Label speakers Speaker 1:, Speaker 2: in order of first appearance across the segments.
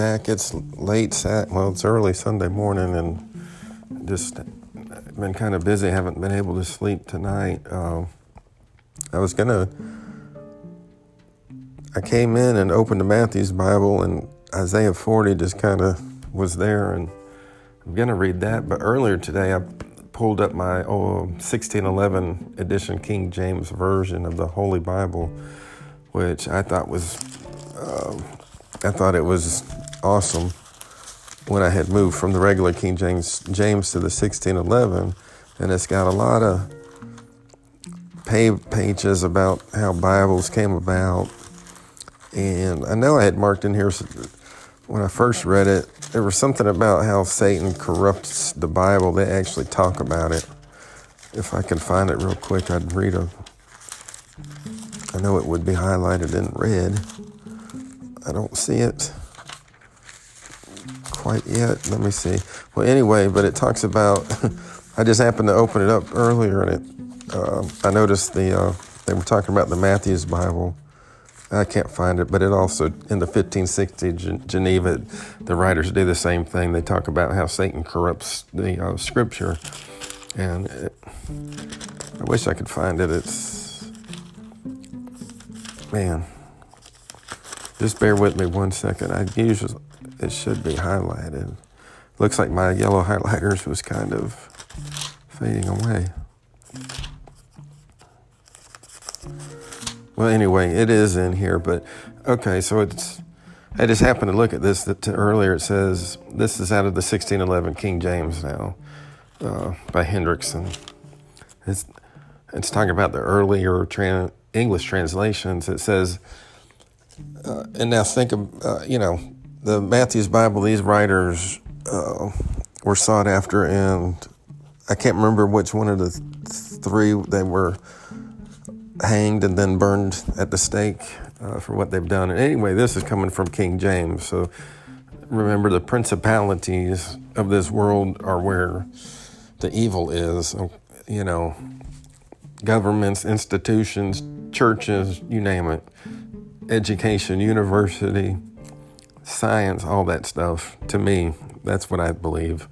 Speaker 1: back. It's late Sat. Well, it's early Sunday morning, and just been kind of busy. Haven't been able to sleep tonight. Uh, I was gonna. I came in and opened the Matthew's Bible, and Isaiah 40 just kind of was there, and I'm gonna read that. But earlier today, I pulled up my oh, 1611 edition King James version of the Holy Bible, which I thought was. Um, I thought it was awesome when I had moved from the regular King James James to the 1611, and it's got a lot of pages about how Bibles came about. And I know I had marked in here when I first read it, there was something about how Satan corrupts the Bible. They actually talk about it. If I could find it real quick, I'd read a. I know it would be highlighted in red. I don't see it quite yet. Let me see. Well, anyway, but it talks about. I just happened to open it up earlier, and it. Uh, I noticed the uh, they were talking about the Matthew's Bible. I can't find it, but it also in the 1560 Geneva, the writers do the same thing. They talk about how Satan corrupts the uh, Scripture, and it, I wish I could find it. It's man. Just bear with me one second. I usually it should be highlighted. Looks like my yellow highlighters was kind of fading away. Well, anyway, it is in here, but okay, so it's. I just happened to look at this that earlier. It says this is out of the 1611 King James now uh, by Hendrickson. It's it's talking about the earlier tran- English translations. It says uh, and now think of, uh, you know, the Matthew's Bible, these writers uh, were sought after, and I can't remember which one of the three they were hanged and then burned at the stake uh, for what they've done. And anyway, this is coming from King James. So remember, the principalities of this world are where the evil is, you know, governments, institutions, churches, you name it education, university, science, all that stuff, to me, that's what I believe.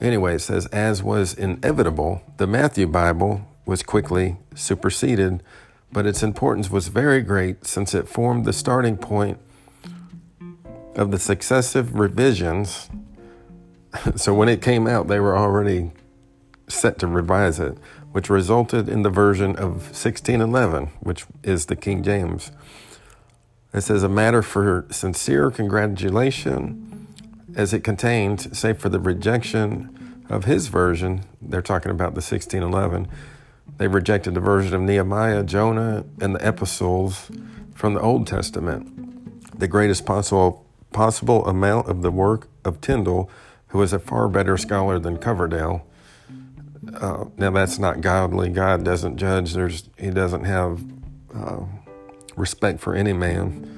Speaker 1: Anyway, it says, as was inevitable, the Matthew Bible was quickly superseded, but its importance was very great since it formed the starting point of the successive revisions. so when it came out, they were already set to revise it, which resulted in the version of 1611, which is the King James. It says a matter for sincere congratulation, as it contained, save for the rejection of his version. They're talking about the 1611. They rejected the version of Nehemiah, Jonah, and the epistles from the Old Testament. The greatest possible possible amount of the work of Tyndale, who is a far better scholar than Coverdale. Uh, now that's not godly. God doesn't judge. There's he doesn't have. Uh, respect for any man.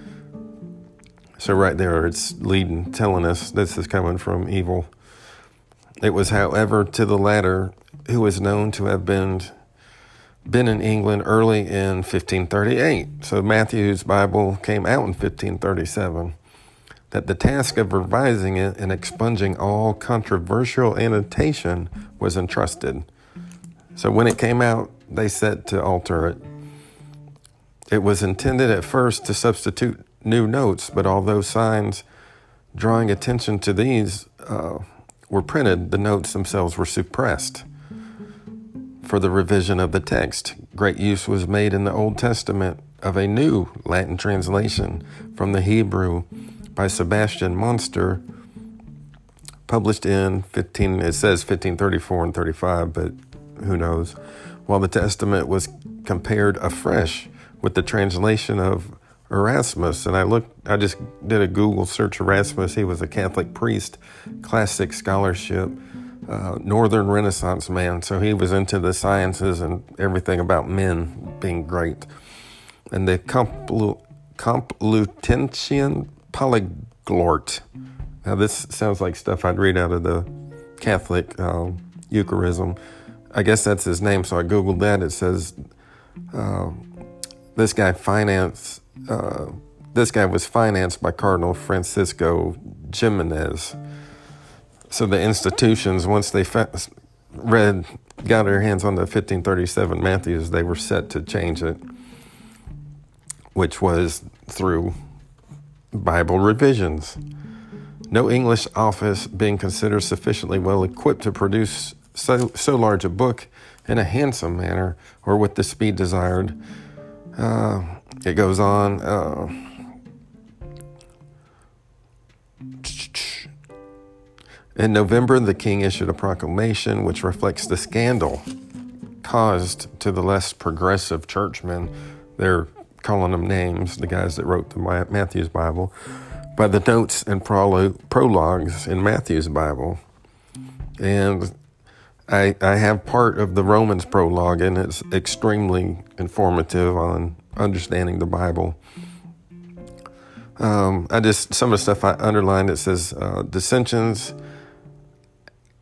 Speaker 1: So, right there, it's leading, telling us this is coming from evil. It was, however, to the latter, who is known to have been been in England early in 1538. So Matthew's Bible came out in 1537. That the task of revising it and expunging all controversial annotation was entrusted. So when it came out, they set to alter it. It was intended at first to substitute new notes, but although signs drawing attention to these uh, were printed, the notes themselves were suppressed. For the revision of the text, great use was made in the Old Testament of a new Latin translation from the Hebrew by Sebastian Münster, published in 15, it says 1534 and 35, but who knows, while the Testament was compared afresh with the translation of Erasmus. And I looked, I just did a Google search Erasmus. He was a Catholic priest, classic scholarship, uh, Northern Renaissance man. So he was into the sciences and everything about men being great. And the Complu- Complutensian Polyglot. Now, this sounds like stuff I'd read out of the Catholic uh, Eucharism. I guess that's his name, so I Googled that. It says, uh, this guy financed uh, this guy was financed by Cardinal Francisco Jimenez. So the institutions, once they fa- read, got their hands on the 1537 Matthews, they were set to change it, which was through Bible revisions. No English office being considered sufficiently well equipped to produce so, so large a book in a handsome manner or with the speed desired. Uh, it goes on. Uh, in November, the king issued a proclamation which reflects the scandal caused to the less progressive churchmen. They're calling them names, the guys that wrote the Matthew's Bible, by the notes and prologues in Matthew's Bible. And I, I have part of the Romans prologue, and it's extremely informative on understanding the Bible. Um, I just, some of the stuff I underlined, it says uh, dissensions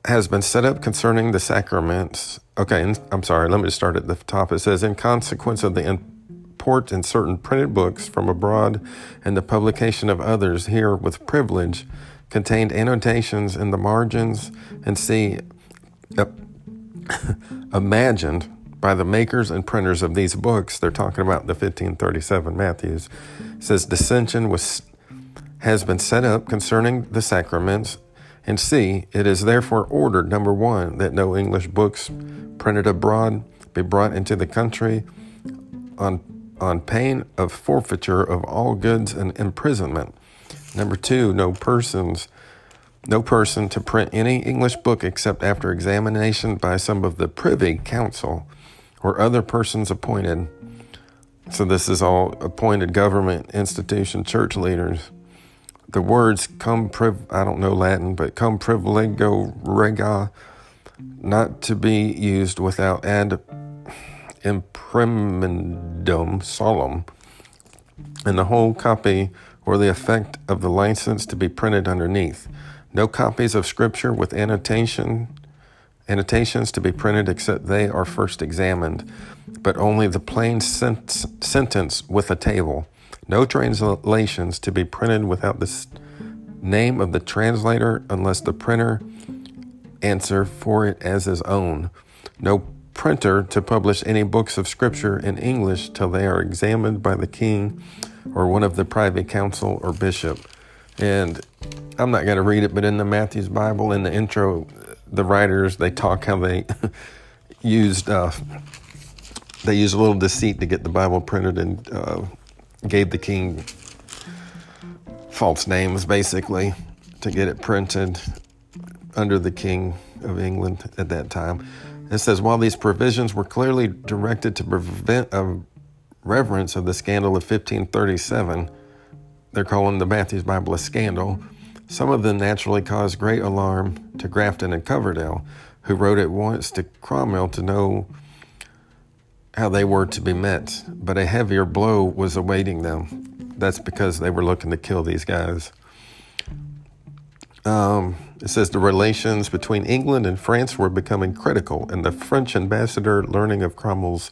Speaker 1: has been set up concerning the sacraments. Okay, I'm sorry, let me just start at the top. It says, in consequence of the import in certain printed books from abroad and the publication of others here with privilege, contained annotations in the margins and see imagined by the makers and printers of these books. They're talking about the 1537 Matthews. says dissension was has been set up concerning the sacraments and C, it is therefore ordered, number one, that no English books printed abroad be brought into the country on, on pain of forfeiture of all goods and imprisonment. Number two, no persons, no person to print any English book except after examination by some of the privy council or other persons appointed. So this is all appointed government institution church leaders the words cum priv I don't know Latin, but cum privilego rega, not to be used without ad imprimendum solemn, and the whole copy or the effect of the license to be printed underneath. No copies of Scripture with annotation annotations to be printed except they are first examined, but only the plain sent- sentence with a table no translations to be printed without the name of the translator unless the printer answer for it as his own. No printer to publish any books of Scripture in English till they are examined by the king or one of the private council or bishop. And I'm not going to read it, but in the Matthew's Bible, in the intro, the writers they talk how they used uh, they used a little deceit to get the Bible printed and uh, gave the king false names basically to get it printed under the king of England at that time. It says, while these provisions were clearly directed to prevent a reverence of the scandal of 1537, they're calling the Matthew's Bible a scandal. Some of them naturally caused great alarm to Grafton and Coverdale, who wrote at once to Cromwell to know how they were to be met, but a heavier blow was awaiting them. That's because they were looking to kill these guys. Um, it says the relations between England and France were becoming critical, and the French ambassador, learning of Cromwell's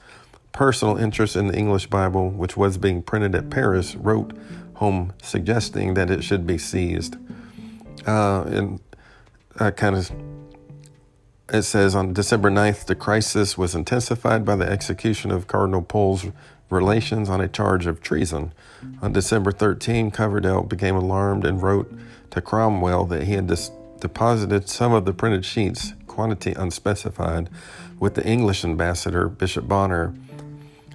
Speaker 1: personal interest in the English Bible, which was being printed at Paris, wrote home suggesting that it should be seized. Uh, and I kind of it says on December 9th, the crisis was intensified by the execution of Cardinal Pole's relations on a charge of treason. On December 13, Coverdale became alarmed and wrote to Cromwell that he had dis- deposited some of the printed sheets, quantity unspecified, with the English ambassador, Bishop Bonner,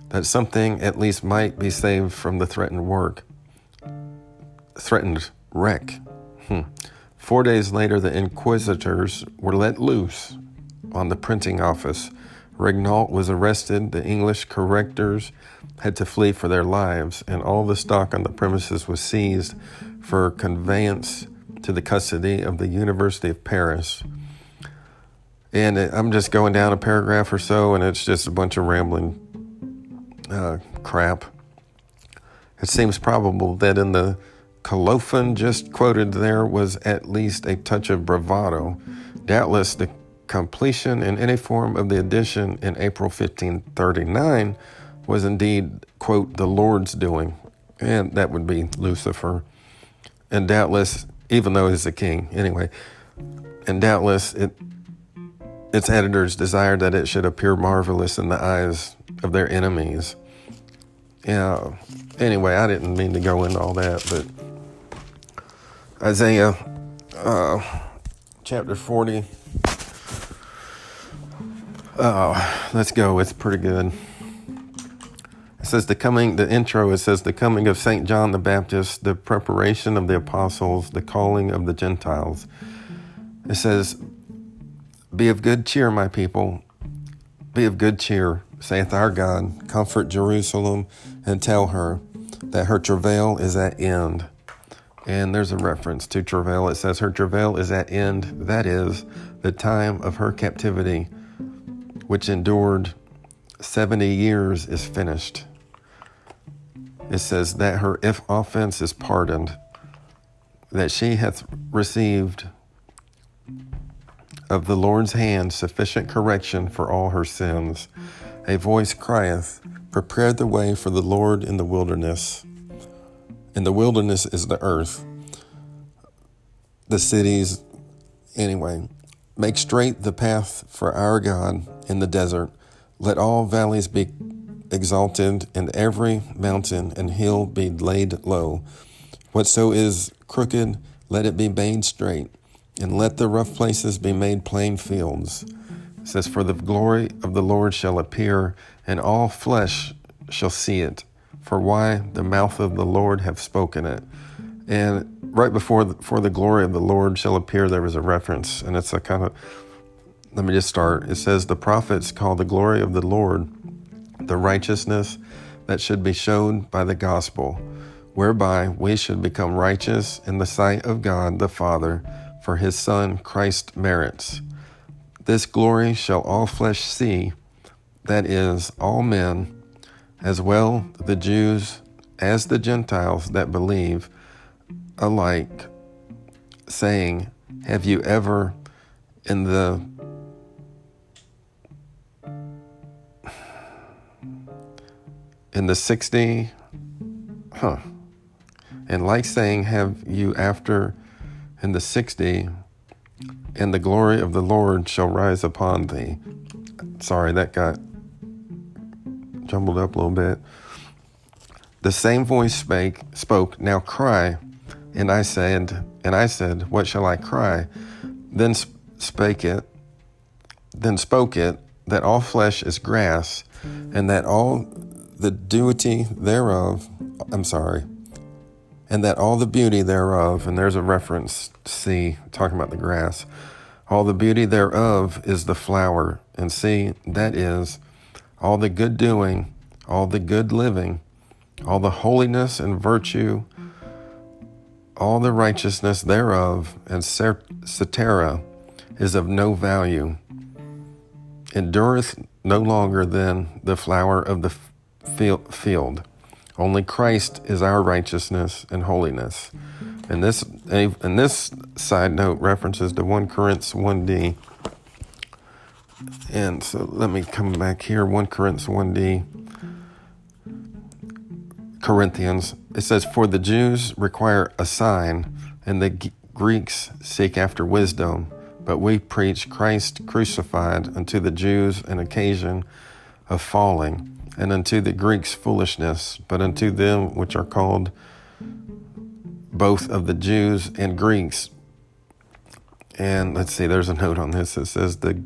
Speaker 1: that something at least might be saved from the threatened work. Threatened wreck. Hmm. Four days later, the inquisitors were let loose on the printing office. Regnault was arrested, the English correctors had to flee for their lives, and all the stock on the premises was seized for conveyance to the custody of the University of Paris. And I'm just going down a paragraph or so, and it's just a bunch of rambling uh, crap. It seems probable that in the colophon just quoted there was at least a touch of bravado. Doubtless the completion in any form of the edition in April 1539 was indeed, quote, the Lord's doing, and that would be Lucifer. And doubtless, even though he's a king, anyway, and doubtless it its editors desired that it should appear marvelous in the eyes of their enemies. Yeah. Anyway, I didn't mean to go into all that, but Isaiah uh, chapter 40. Uh, let's go. It's pretty good. It says the coming, the intro, it says the coming of St. John the Baptist, the preparation of the apostles, the calling of the Gentiles. It says, Be of good cheer, my people. Be of good cheer, saith our God. Comfort Jerusalem and tell her that her travail is at end. And there's a reference to travail. It says, Her travail is at end. That is, the time of her captivity, which endured 70 years, is finished. It says that her if offense is pardoned, that she hath received of the Lord's hand sufficient correction for all her sins. A voice crieth, Prepare the way for the Lord in the wilderness. And the wilderness is the earth, the cities. Anyway, make straight the path for our God in the desert. Let all valleys be exalted, and every mountain and hill be laid low. Whatso is crooked, let it be made straight, and let the rough places be made plain fields. It says, For the glory of the Lord shall appear, and all flesh shall see it. For why the mouth of the Lord have spoken it. And right before the, for the glory of the Lord shall appear, there was a reference, and it's a kind of. Let me just start. It says, The prophets call the glory of the Lord the righteousness that should be shown by the gospel, whereby we should become righteous in the sight of God the Father for his Son Christ merits. This glory shall all flesh see, that is, all men, as well the Jews as the Gentiles that believe, alike, saying, Have you ever in the in the 60 huh and like saying have you after in the 60 and the glory of the lord shall rise upon thee? Sorry that got jumbled up a little bit. The same voice spake spoke now cry. And i said and i said what shall i cry? Then spake it then spoke it that all flesh is grass and that all the deity thereof, I'm sorry, and that all the beauty thereof, and there's a reference, see, talking about the grass, all the beauty thereof is the flower. And see, that is all the good doing, all the good living, all the holiness and virtue, all the righteousness thereof, and cetera, is of no value. Endureth no longer than the flower of the field. Only Christ is our righteousness and holiness. And this, and this side note references to 1 Corinthians 1d. And so let me come back here 1 Corinthians 1d. Corinthians, it says, For the Jews require a sign, and the Greeks seek after wisdom, but we preach Christ crucified unto the Jews an occasion of falling and unto the Greeks foolishness, but unto them which are called both of the Jews and Greeks. And let's see, there's a note on this that says the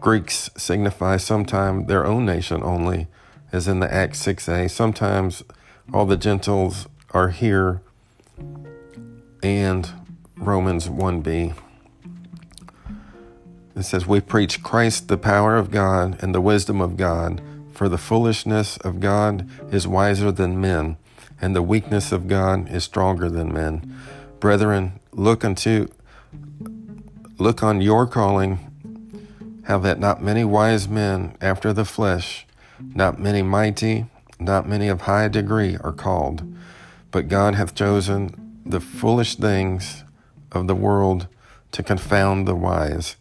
Speaker 1: Greeks signify sometime their own nation only, as in the Acts 6a. Sometimes all the Gentiles are here, and Romans 1b. It says, We preach Christ, the power of God, and the wisdom of God for the foolishness of God is wiser than men, and the weakness of God is stronger than men. Brethren, look unto look on your calling, how that not many wise men after the flesh, not many mighty, not many of high degree are called, but God hath chosen the foolish things of the world to confound the wise.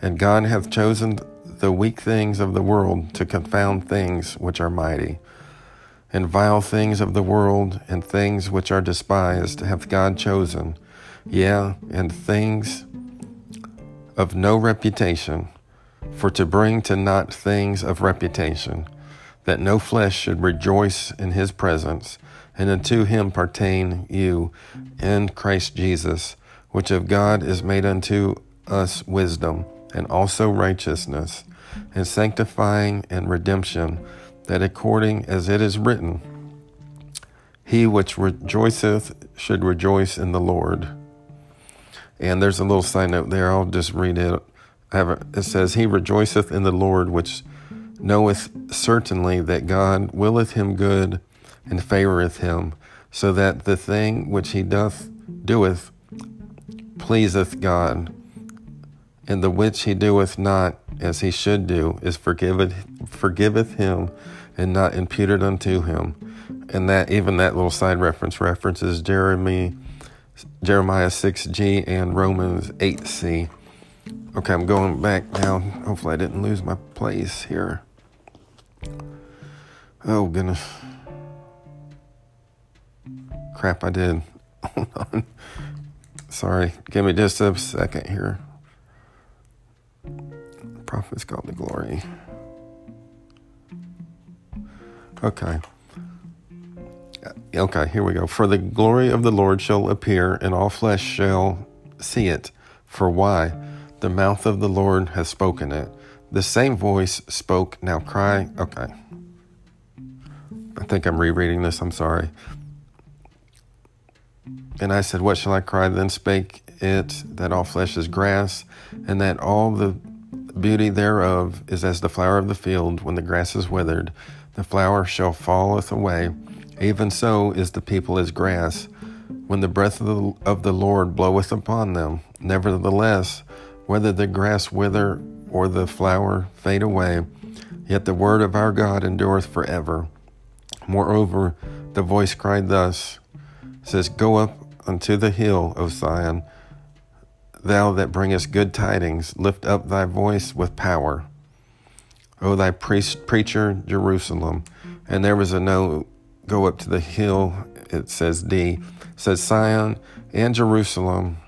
Speaker 1: And God hath chosen the weak things of the world to confound things which are mighty. and vile things of the world and things which are despised hath God chosen, yea, and things of no reputation, for to bring to naught things of reputation, that no flesh should rejoice in his presence, and unto him pertain you in Christ Jesus, which of God is made unto us wisdom, and also righteousness, and sanctifying and redemption, that according as it is written, He which rejoiceth should rejoice in the Lord. And there's a little side note there. I'll just read it. It says, He rejoiceth in the Lord, which knoweth certainly that God willeth him good and favoreth him, so that the thing which he doth doeth pleaseth God, and the which he doeth not as he should do is forgiveth forgiveth him and not imputed unto him. And that even that little side reference references Jeremy Jeremiah 6G and Romans 8C. Okay, I'm going back now. Hopefully I didn't lose my place here. Oh goodness. Crap, I did. Hold on. Sorry. Give me just a second here. Prophet's called the glory. Okay. Uh, okay, here we go. For the glory of the Lord shall appear, and all flesh shall see it. For why? The mouth of the Lord has spoken it. The same voice spoke, now cry. Okay. I think I'm rereading this. I'm sorry. And I said, What shall I cry? Then spake it that all flesh is grass, and that all the beauty thereof is as the flower of the field when the grass is withered. The flower shall falleth away. Even so is the people as grass when the breath of the, of the Lord bloweth upon them. Nevertheless, whether the grass wither or the flower fade away, yet the word of our God endureth forever. Moreover, the voice cried thus, says, Go up unto the hill, O Zion, thou that bringest good tidings, lift up thy voice with power. O thy priest, preacher, Jerusalem. And there was a no, go up to the hill, it says D, says Zion and Jerusalem.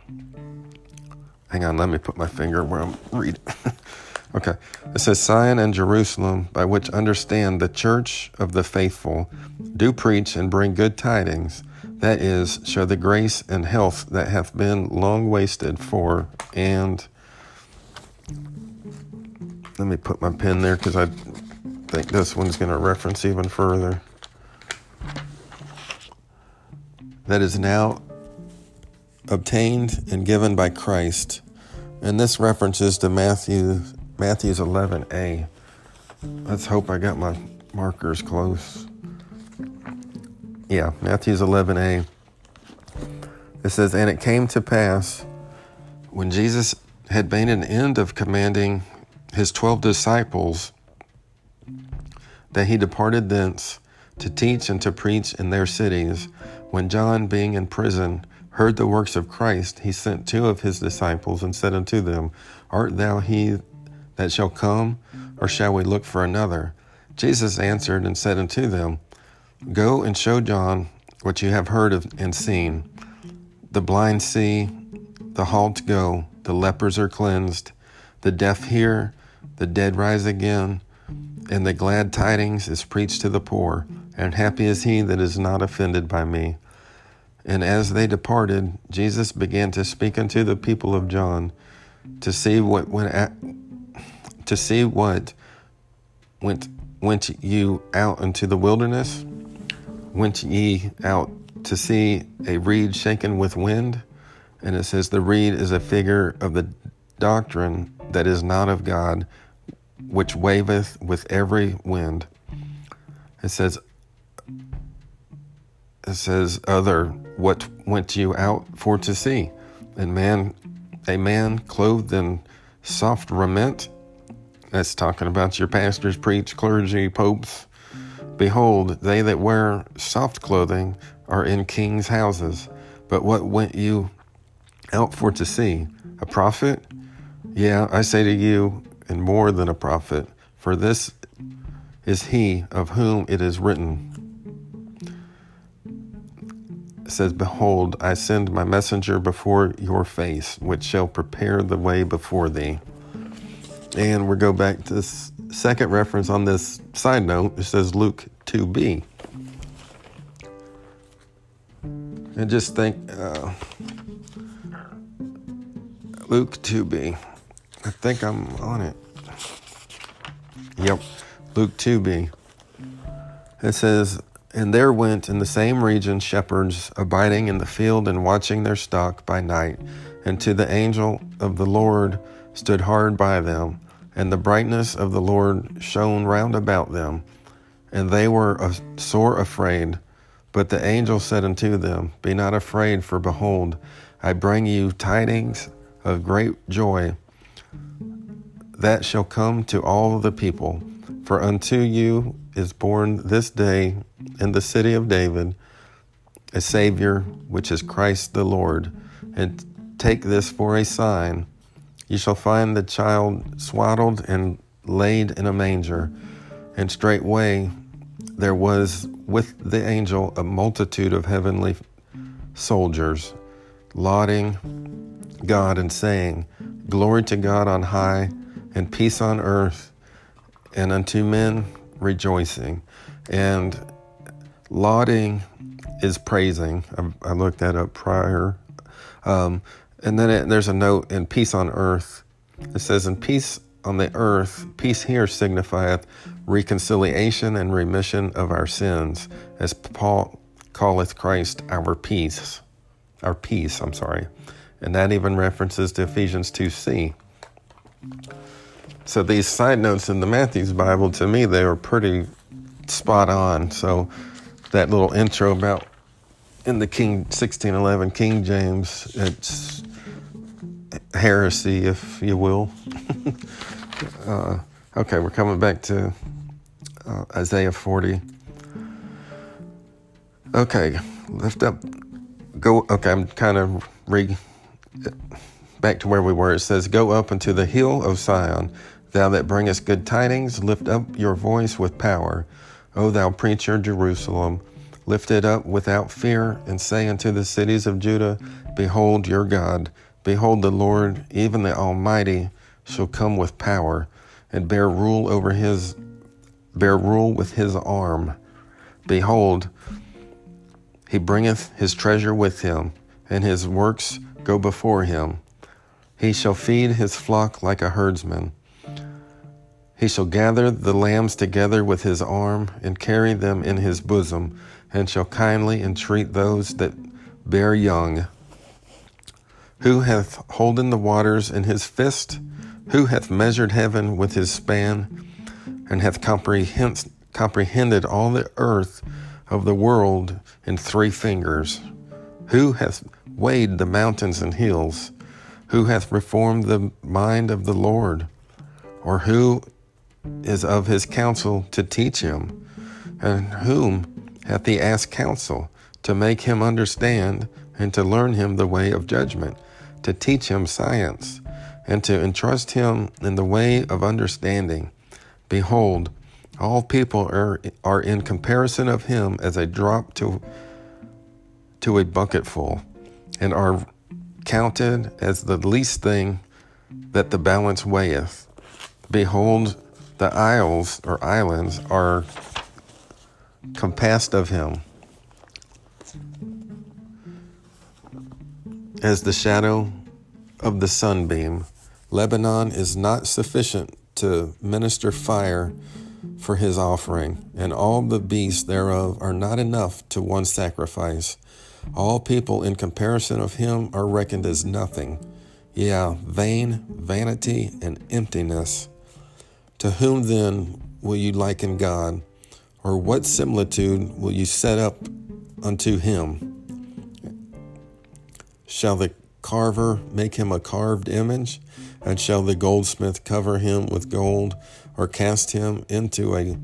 Speaker 1: Hang on, let me put my finger where I'm reading. okay. It says Zion and Jerusalem, by which understand the church of the faithful, do preach and bring good tidings that is, show the grace and health that hath been long wasted for, and let me put my pen there because I think this one's going to reference even further. That is now obtained and given by Christ. And this references to Matthew Matthew's 11a. Let's hope I got my markers close. Yeah, Matthew's 11a. It says, And it came to pass when Jesus had made an end of commanding his twelve disciples that he departed thence to teach and to preach in their cities. When John, being in prison, heard the works of Christ, he sent two of his disciples and said unto them, Art thou he that shall come, or shall we look for another? Jesus answered and said unto them, Go and show John what you have heard of and seen. The blind see, the halt go, the lepers are cleansed, the deaf hear, the dead rise again, and the glad tidings is preached to the poor. And happy is he that is not offended by me. And as they departed, Jesus began to speak unto the people of John to see what went at, to see what went went you out into the wilderness went ye out to see a reed shaken with wind? And it says, The reed is a figure of the doctrine that is not of God, which waveth with every wind. It says, it says, Other, what went you out for to see? And man, a man clothed in soft raiment. That's talking about your pastors, preach, clergy, popes, Behold, they that wear soft clothing are in kings' houses. But what went you out for to see? A prophet? Yeah, I say to you, and more than a prophet, for this is he of whom it is written. Says, Behold, I send my messenger before your face, which shall prepare the way before thee. And we go back to this second reference on this side note. It says Luke 2b. And just think, uh, Luke 2b. I think I'm on it. Yep, Luke 2b. It says, And there went in the same region shepherds abiding in the field and watching their stock by night. And to the angel of the Lord stood hard by them, and the brightness of the Lord shone round about them. And they were sore afraid. But the angel said unto them, Be not afraid, for behold, I bring you tidings of great joy that shall come to all the people. For unto you is born this day in the city of David a Savior, which is Christ the Lord. And take this for a sign. You shall find the child swaddled and laid in a manger. And straightway there was with the angel a multitude of heavenly soldiers, lauding God and saying, Glory to God on high, and peace on earth, and unto men rejoicing. And lauding is praising. I, I looked that up prior. Um, and then it, there's a note in peace on earth. It says, In peace on the earth, peace here signifieth reconciliation and remission of our sins, as Paul calleth Christ our peace. Our peace, I'm sorry. And that even references to Ephesians 2c. So these side notes in the Matthew's Bible, to me, they were pretty spot on. So that little intro about in the King 1611 King James, it's heresy, if you will. uh, okay, we're coming back to uh, Isaiah 40. Okay, lift up, go. Okay, I'm kind of re back to where we were. It says, Go up into the hill of Sion, thou that bringest good tidings, lift up your voice with power. O thou preacher Jerusalem, lift it up without fear, and say unto the cities of Judah, Behold your God, behold the Lord, even the Almighty, shall come with power, and bear rule over his bear rule with his arm. Behold, he bringeth his treasure with him, and his works go before him. He shall feed his flock like a herdsman. He shall gather the lambs together with his arm, and carry them in his bosom, and shall kindly entreat those that bear young. Who hath holden the waters in his fist? Who hath measured heaven with his span? and hath comprehend, comprehended all the earth of the world in three fingers? Who hath weighed the mountains and hills? Who hath reformed the mind of the Lord? Or who is of his counsel to teach him? And whom hath he asked counsel to make him understand and to learn him the way of judgment, to teach him science, and to entrust him in the way of understanding? Behold, all people are, are in comparison of him as a drop to, to a bucketful, and are counted as the least thing that the balance weigheth. Behold, the isles or islands are compassed of him as the shadow of the sunbeam. Lebanon is not sufficient to minister fire for his offering, and all the beasts thereof are not enough to one sacrifice. All people in comparison of him are reckoned as nothing. Yeah, vain, vanity, and emptiness. To whom then will you liken God? Or what similitude will you set up unto him? Shall the carver make him a carved image? And shall the goldsmith cover him with gold, or cast him into a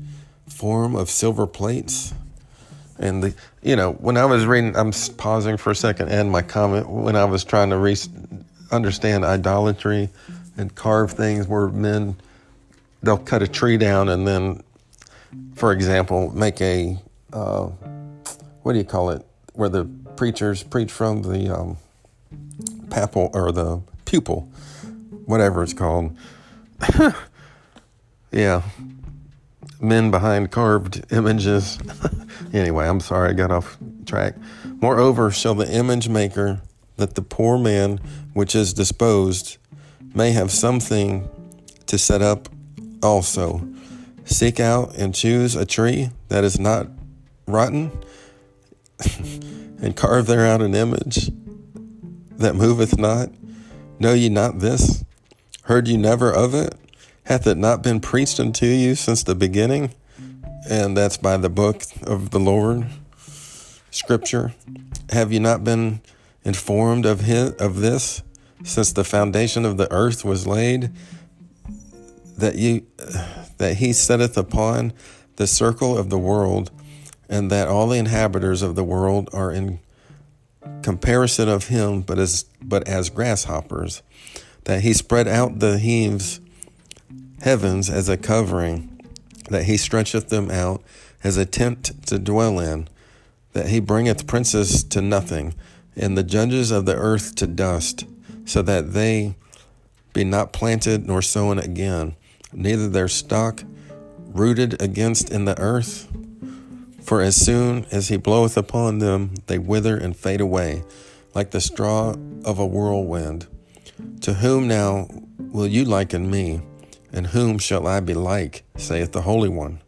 Speaker 1: form of silver plates? And the, you know, when I was reading, I'm pausing for a second and my comment when I was trying to re- understand idolatry and carve things where men they'll cut a tree down and then, for example, make a uh, what do you call it? Where the preachers preach from the um, papal or the pupil, whatever it's called. yeah, men behind carved images. anyway, I'm sorry I got off track. Moreover, shall the image maker that the poor man which is disposed may have something to set up also. Seek out and choose a tree that is not rotten, and carve thereout an image that moveth not. Know ye not this? Heard ye never of it? Hath it not been preached unto you since the beginning? And that's by the book of the Lord, Scripture. Have you not been informed of his, of this since the foundation of the earth was laid? That you that he setteth upon the circle of the world, and that all the inhabitants of the world are in comparison of him, but as but as grasshoppers. That he spread out the heaves heavens as a covering, that he stretcheth them out as a tent to dwell in, that he bringeth princes to nothing, and the judges of the earth to dust, so that they be not planted nor sown again, neither their stock rooted against in the earth. For as soon as he bloweth upon them, they wither and fade away, like the straw of a whirlwind. To whom now will you liken me? And whom shall I be like, saith the Holy One?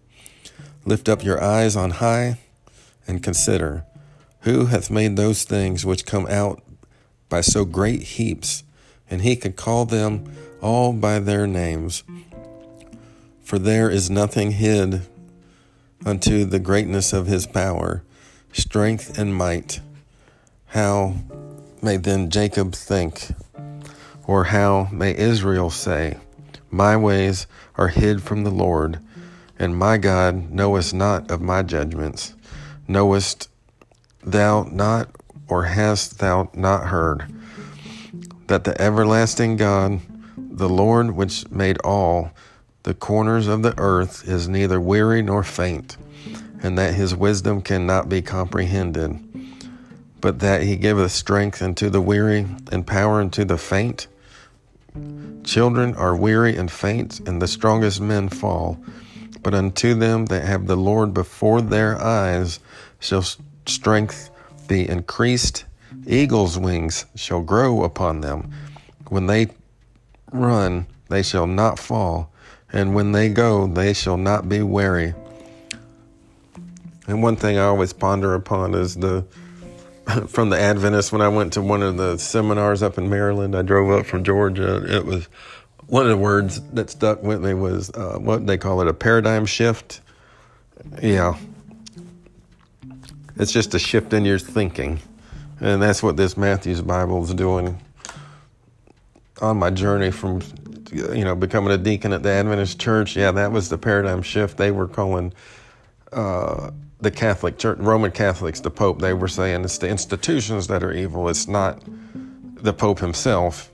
Speaker 1: Lift up your eyes on high and consider who hath made those things which come out by so great heaps, and he can call them all by their names. For there is nothing hid unto the greatness of his power, strength, and might. How may then Jacob think, or how may Israel say, my ways are hid from the Lord, and my God knowest not of my judgments. Knowest thou not, or hast thou not heard, that the everlasting God, the Lord which made all the corners of the earth, is neither weary nor faint, and that his wisdom cannot be comprehended, but that he giveth strength unto the weary and power unto the faint? Children are weary and faint, and the strongest men fall. But unto them that have the Lord before their eyes shall strength be increased. Eagle's wings shall grow upon them. When they run, they shall not fall, and when they go, they shall not be weary. And one thing I always ponder upon is the from the Adventists when I went to one of the seminars up in Maryland. I drove up from Georgia. It was one of the words that stuck with me was uh, what they call it a paradigm shift. Yeah. It's just a shift in your thinking. And that's what this Matthew's Bible is doing on my journey from, you know, becoming a deacon at the Adventist church. Yeah, that was the paradigm shift. They were calling uh, the Catholic Church, Roman Catholics, the Pope. They were saying it's the institutions that are evil. It's not the Pope himself.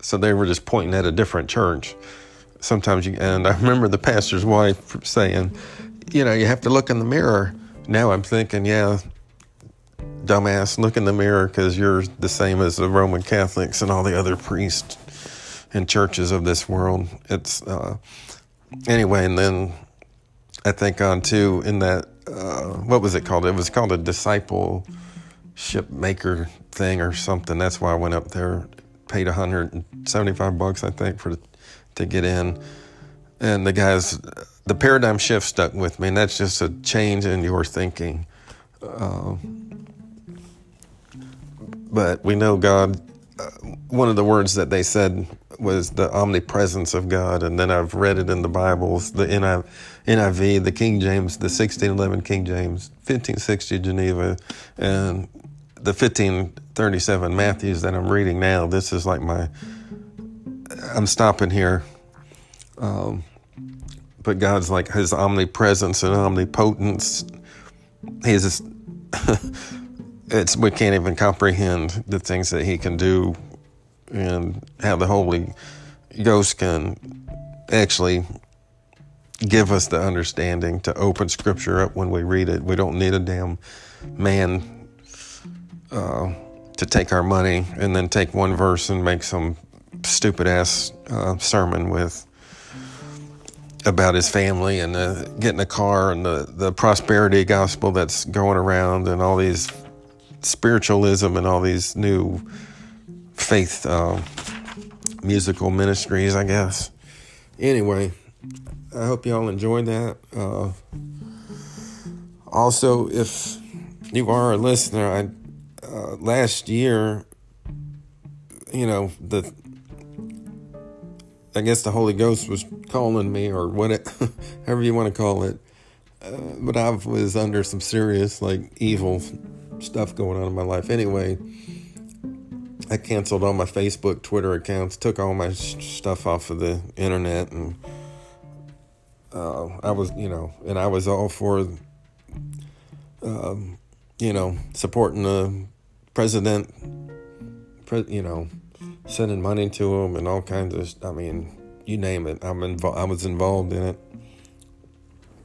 Speaker 1: So they were just pointing at a different church. Sometimes you, and I remember the pastor's wife saying, you know, you have to look in the mirror. Now I'm thinking, yeah, dumbass, look in the mirror because you're the same as the Roman Catholics and all the other priests and churches of this world. It's, uh, anyway, and then I think on too in that, uh, what was it called? It was called a discipleship maker thing or something. That's why I went up there paid 175 bucks, I think, for to get in. And the guys, the paradigm shift stuck with me, and that's just a change in your thinking. Uh, but we know God. One of the words that they said was the omnipresence of God, and then I've read it in the Bibles, the NIV, the King James, the 1611 King James, 1560 Geneva, and the 1537 Matthews that I'm reading now, this is like my, I'm stopping here. Um, but God's like his omnipresence and omnipotence. He's, it's, we can't even comprehend the things that he can do and how the Holy Ghost can actually give us the understanding to open scripture up when we read it. We don't need a damn man uh, to take our money and then take one verse and make some stupid ass uh, sermon with about his family and uh, getting a car and the, the prosperity gospel that's going around and all these spiritualism and all these new faith uh, musical ministries, I guess. Anyway, I hope y'all enjoyed that. Uh, also, if you are a listener, I uh, last year, you know the. I guess the Holy Ghost was calling me, or what, it, however you want to call it. Uh, but I was under some serious, like, evil stuff going on in my life. Anyway, I canceled all my Facebook, Twitter accounts, took all my stuff off of the internet, and uh, I was, you know, and I was all for, um, you know, supporting the president, pre- you know, sending money to him and all kinds of. I mean, you name it. I'm involved. I was involved in it,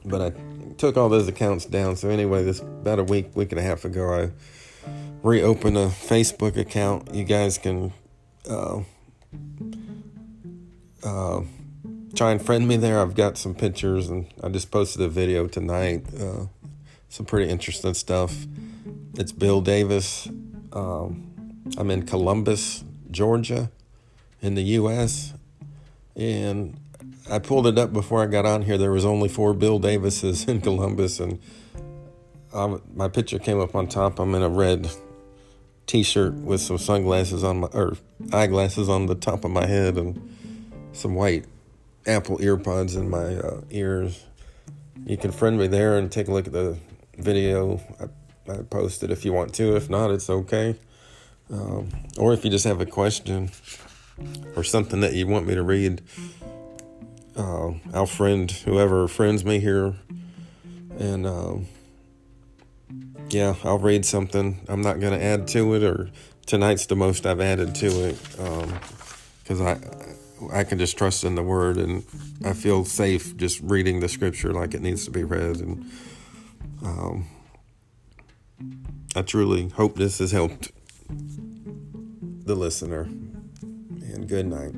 Speaker 1: but I took all those accounts down. So anyway, this about a week, week and a half ago, I reopened a Facebook account. You guys can uh, uh, try and friend me there. I've got some pictures, and I just posted a video tonight. Uh, some pretty interesting stuff. It's Bill Davis. Um, I'm in Columbus, Georgia, in the U.S. And I pulled it up before I got on here. There was only four Bill Davises in Columbus, and I, my picture came up on top. I'm in a red t-shirt with some sunglasses on my or eyeglasses on the top of my head and some white Apple earpods in my uh, ears. You can friend me there and take a look at the video I, I posted if you want to. If not, it's okay. Um, or if you just have a question or something that you want me to read, uh, I'll friend whoever friends me here and. Um, yeah, I'll read something. I'm not going to add to it, or tonight's the most I've added to it because um, I I can just trust in the Word, and I feel safe just reading the Scripture like it needs to be read. And um, I truly hope this has helped the listener. And good night.